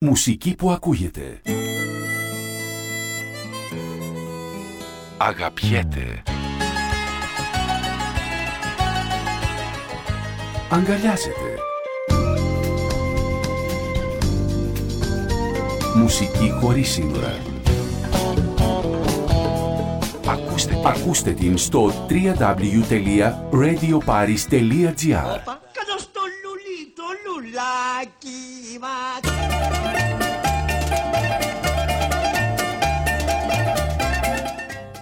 Μουσική που ακούγεται. Αγαπιέται. Αγκαλιάζεται. Μουσική χωρίς σύνορα. Ακούστε, ακούστε την στο www.radioparis.gr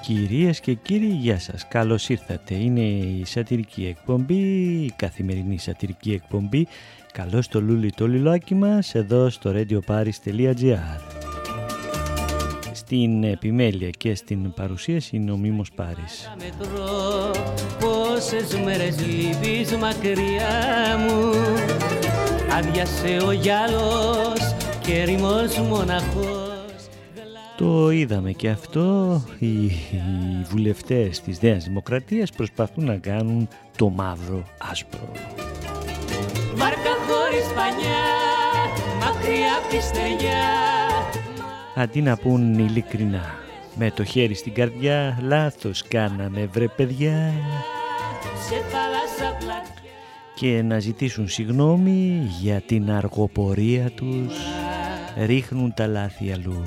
Κυρίες και κύριοι, γεια σας. Καλώς ήρθατε. Είναι η σατυρική εκπομπή, η καθημερινή σατυρική εκπομπή. Καλώς το λούλι το λιλάκι μας, εδώ στο radioparis.gr. Στην επιμέλεια και στην παρουσίαση είναι ο Μίμος Πάρης. μετρώ πόσες μέρες λείπεις μακριά μου Άδειασε ο γυάλος και ρημός μοναχός Το είδαμε και αυτό, οι, οι βουλευτές της Νέας Δημοκρατίας προσπαθούν να κάνουν το μαύρο άσπρο. Βάρκα χωρίς πανιά, μακριά απ' τη στεριά Αντί να πούν ειλικρινά, με το χέρι στην καρδιά, λάθος κάναμε βρε παιδιά. Σε θάλασσα πλατιά. Και να ζητήσουν συγνώμη για την αργοπορία τους, ρίχνουν τα λάθη αλλού.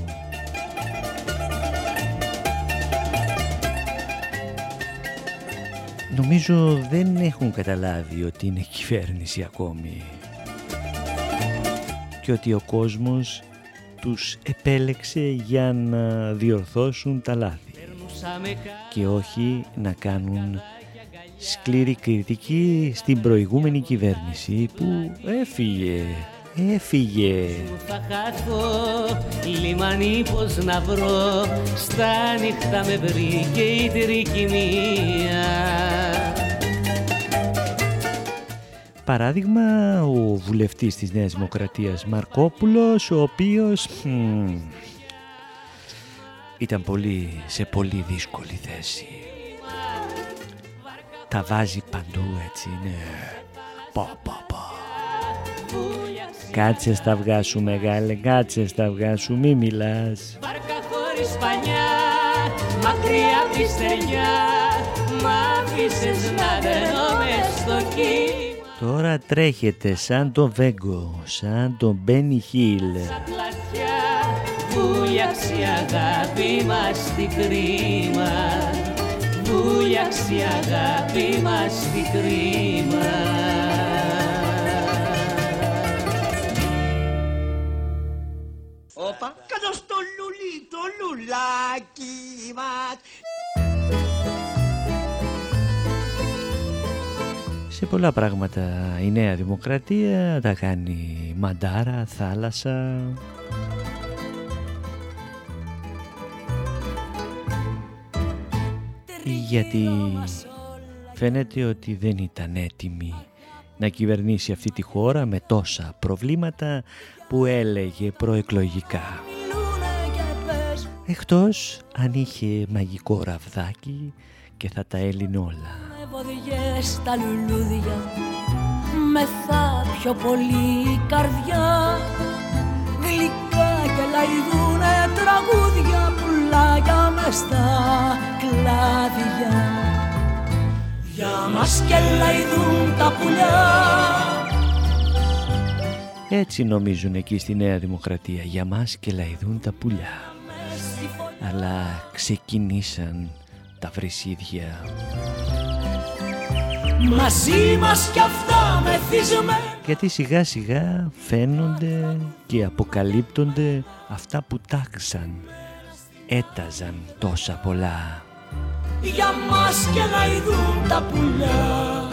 Νομίζω δεν έχουν καταλάβει ότι είναι κυβέρνηση ακόμη. Και ότι ο κόσμος τους επέλεξε για να διορθώσουν τα λάθη. Περνούσαμε και όχι να κάνουν σκληρή κριτική στην προηγούμενη κυβέρνηση που έφυγε, έφυγε. που θα χάθω Λιμάνι πως να βρω Στα νύχτα με βρήκε η τρικυμία Παράδειγμα, ο βουλευτής της Νέας Δημοκρατίας Μαρκόπουλος, ο οποίος μ, ήταν πολύ, σε πολύ δύσκολη θέση. Τα βάζει παντού έτσι, ναι. Πα, πα, πα. Κάτσε στα αυγά σου μεγάλε, κάτσε στα αυγά σου, μη μιλάς. Βάρκα χωρίς πανιά, μακριά απ' τη στεριά Μ' άφησες να μπαίνω μες στο κύμα Τώρα τρέχετε σαν τον Βέγκο, σαν τον Μπένι Χίλ. Σαν πλατιά, βούλιαξε η αγάπη μας τι κρίμα Βούλιαξε η αγάπη μας τι κρίμα Όπα, κάτω στο λουλί, το λουλάκι μας. Σε πολλά πράγματα η Νέα Δημοκρατία τα κάνει μαντάρα, θάλασσα. Γιατί φαίνεται ότι δεν ήταν έτοιμη να κυβερνήσει αυτή τη χώρα με τόσα προβλήματα που έλεγε προεκλογικά. Εκτός αν είχε μαγικό ραβδάκι και θα τα έλυνε όλα. Με βοδιές στα λουλούδια Μεθά πιο πολύ η καρδιά Γλυκά και λαϊδούνε τραγούδια Πουλάκια μες στα κλάδια Για μας και λαϊδούν τα πουλιά Έτσι νομίζουν εκεί στη Νέα Δημοκρατία. Για μας και λαϊδούν τα πουλιά. Αλλά ξεκινήσαν τα βρυσίδια. Μαζί μας κι αυτά μεθυσμένα Γιατί σιγά σιγά φαίνονται και αποκαλύπτονται αυτά που τάξαν. Έταζαν τόσα πολλά. Για μας και λαϊδούν τα πουλιά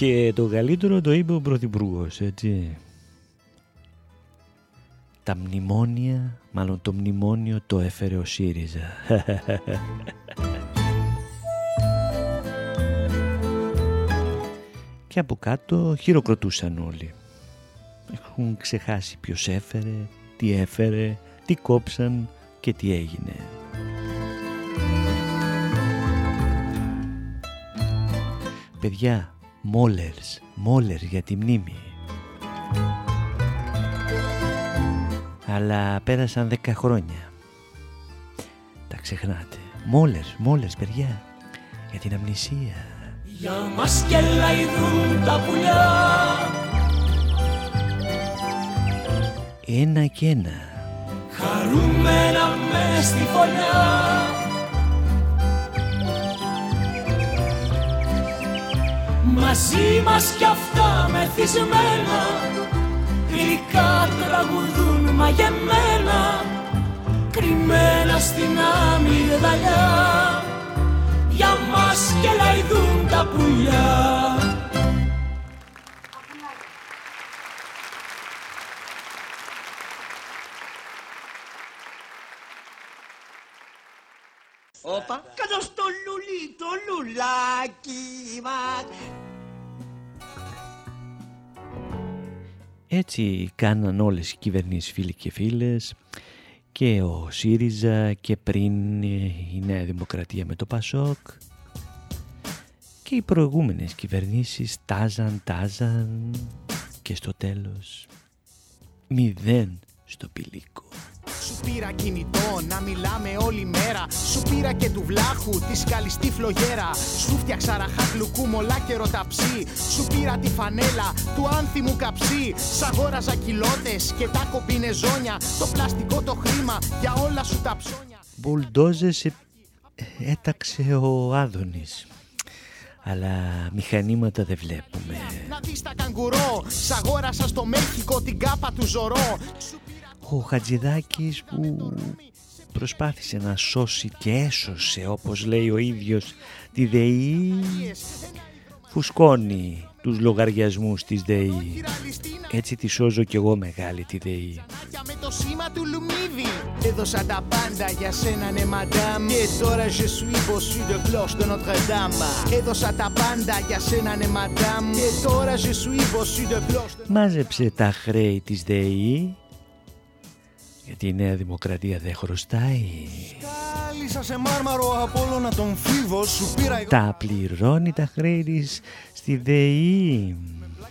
Και το καλύτερο το είπε ο Πρωθυπουργός, έτσι. Τα μνημόνια, μάλλον το μνημόνιο το έφερε ο ΣΥΡΙΖΑ. και από κάτω χειροκροτούσαν όλοι. Έχουν ξεχάσει ποιος έφερε, τι έφερε, τι κόψαν και τι έγινε. Παιδιά, Μόλερς, Μόλερς για τη μνήμη. Αλλά πέρασαν δέκα χρόνια. Τα ξεχνάτε. Μόλερς, Μόλερς παιδιά, για την αμνησία. Για μας και λαϊδούν τα πουλιά Ένα και ένα. Χαρούμενα μες στη φωλιά Μαζί μας κι αυτά μεθυσμένα Γλυκά τραγουδούν μαγεμένα Κρυμμένα στην αμυγδαλιά Για μας και λαϊδούν τα πουλιά Όπα, κάτω στο λουλί, το λουλάκι μας. Έτσι κάναν όλες οι κυβερνήσεις φίλοι και φίλες και ο ΣΥΡΙΖΑ και πριν η Νέα Δημοκρατία με το ΠΑΣΟΚ και οι προηγούμενες κυβερνήσεις τάζαν, τάζαν και στο τέλος μηδέν στο πηλίκο. Σου πήρα κινητό να μιλάμε όλη μέρα. Σου πήρα και του βλάχου τη σκαλιστή φλογέρα. Σου φτιάξα ραχά γλουκού μολά και ρωταψί. Σου πήρα τη φανέλα του άνθιμου καψί. Σ' αγόραζα κοιλότε και τα κομπινεζόνια. Το πλαστικό το χρήμα για όλα σου τα ψώνια. Μπουλντόζες ε, έταξε ο Άδωνης. Αλλά μηχανήματα δεν βλέπουμε. Να δεις τα καγκουρό. Σ' αγόρασα στο Μέχικο την κάπα του Ζωρό. Σου πήρα Ο Χατζηδάκης που προσπάθησε να σώσει και έσωσε όπως λέει ο ίδιος τη ΔΕΗ φουσκώνει τους λογαριασμούς της ΔΕΗ. ληστίνα. Έτσι τη σώζω κι εγώ μεγάλη τη ΔΕΗ. Μάτια με το σήμα του Λουμίδη Έδωσα τα πάντα για σένα ναι μαντάμ Και τώρα je suis bossu de cloche de Notre Dame Έδωσα τα πάντα για σένα ναι μαντάμ Και τώρα je suis bossu de cloche de Μάζεψε τα χρέη της ΔΕΗ γιατί η Νέα Δημοκρατία δεν χρωστάει. Κάλυσα σε μάρμαρο Απόλλωνα τον φίβο Σου πήρα εγώ Τα πληρώνει τα χρέη της στη ΔΕΗ.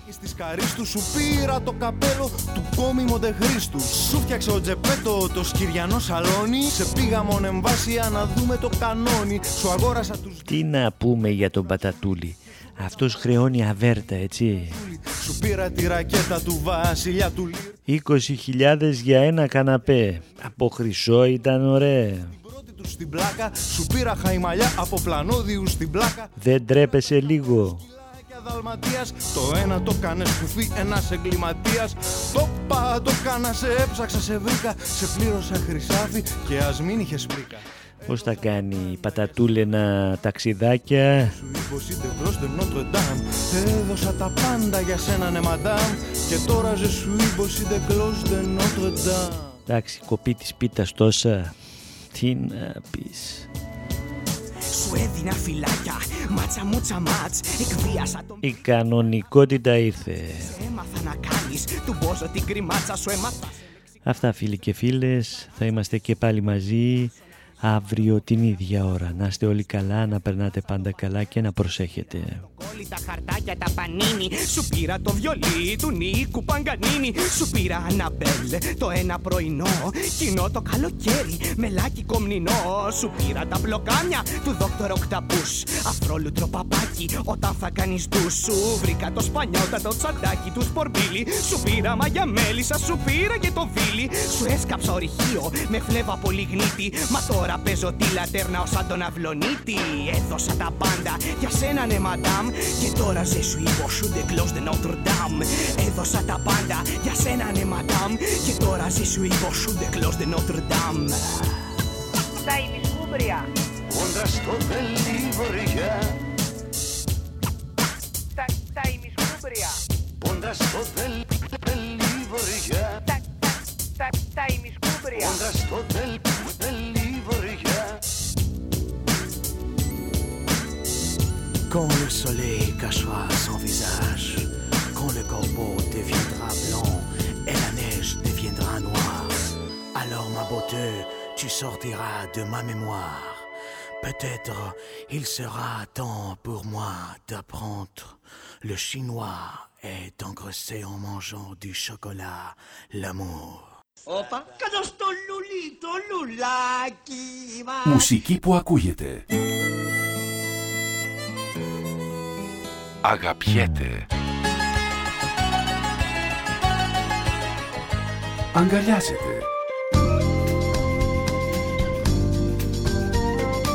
Πλάκες της καρίστου Σου πήρα το καπέλο του κόμι Μοντεχρίστου Σου φτιάξε ο Τζεπέτο το σκυριανό σαλόνι Σε πήγα μονεμβάσια να δούμε το κανόνι Σου αγόρασα τους Τι να πούμε για τον Πατατούλη. Αυτός χρεώνει αβέρτα, έτσι. Σου πήρα τη ρακέτα του βασιλιά του Λύρ 20.000 για ένα καναπέ. Από χρυσό ήταν ωραία. Την πρώτη του στην πλάκα Σου πήρα χαϊμαλιά από πλανόδιου στην πλάκα Δεν τρέπεσαι λίγο. Φυλάκια δαλματίας Το ένα το κάνε σκουφί ένας εγκληματίας Το πα το κάνα σε έψαξα σε βρήκα Σε πλήρωσα χρυσάφι και ας μην είχες πρίκα Πώς θα κάνει η Πατατούλενα ταξιδάκια. Σου είπε κλός de Notre Dame Έδωσα τα πάντα για σένα ναι μαντάμ Και τώρα je suis bossi de cloche de Notre Dame Εντάξει, κοπή της πίτας τόσα. Τι να πεις. Σου έδινα φυλάκια, μάτσα μούτσα μάτς Εκβίασα τον Η κανονικότητα ήρθε. έμαθα να κάνεις Του μπόζω την κρυμάτσα σου έμαθα Αυτά φίλοι και φίλες, θα είμαστε και πάλι μαζί αύριο την ίδια ώρα. Να είστε όλοι καλά, να περνάτε πάντα καλά και να προσέχετε. Κόλλη τα χαρτάκια τα πανίνι Σου πήρα το βιολί του Νίκου Παγκανίνη. Σου πήρα Αναμπέλ το ένα πρωινό. Κοινό το καλοκαίρι μελάκι κομνηνό. Σου πήρα τα μπλοκάμια του δόκτωρο Οκταπούς. Αφρόλουτρο παπάκι όταν θα κάνεις ντους. Σου βρήκα το σπανιότα το τσαντάκι του σπορμπίλι Σου πήρα μαγια μέλισσα σου πήρα και το βίλι. Σου έσκαψα ορυχείο με φλέβα πολύ γνήτη Μα τώρα παίζω τη λατέρνα ως σαν τον αυλονίτη Έδωσα τα πάντα για σένα ναι μαντάμ Και τώρα je suis bossu de cloche de Notre Dame Έδωσα τα πάντα για σένα ναι μαντάμ Και τώρα je suis bossu de cloche de Notre Dame Τα ημισκούμπρια. Κόντρα στο δελίβορια Τα, τα ημισκούμπρια. Κόντρα στο δελίβορια Τα, τα, τα, τα ημισκούμπρια. Κόντρα στο δελίβορια Quand le soleil cachera son visage, quand le corbeau deviendra blanc et la neige deviendra noire, alors ma beauté, tu sortiras de ma mémoire. Peut-être il sera temps pour moi d'apprendre Le chinois est engraissé en mangeant du chocolat, l'amour. Όπα, κάτω στο λουλί, το λουλάκι μας. Μουσική που ακούγεται. Αγαπιέται. Αγκαλιάζεται.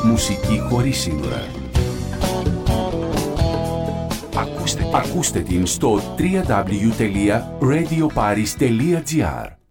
Μουσική χωρίς σύνορα. Ακούστε, ακούστε την στο www.radioparis.gr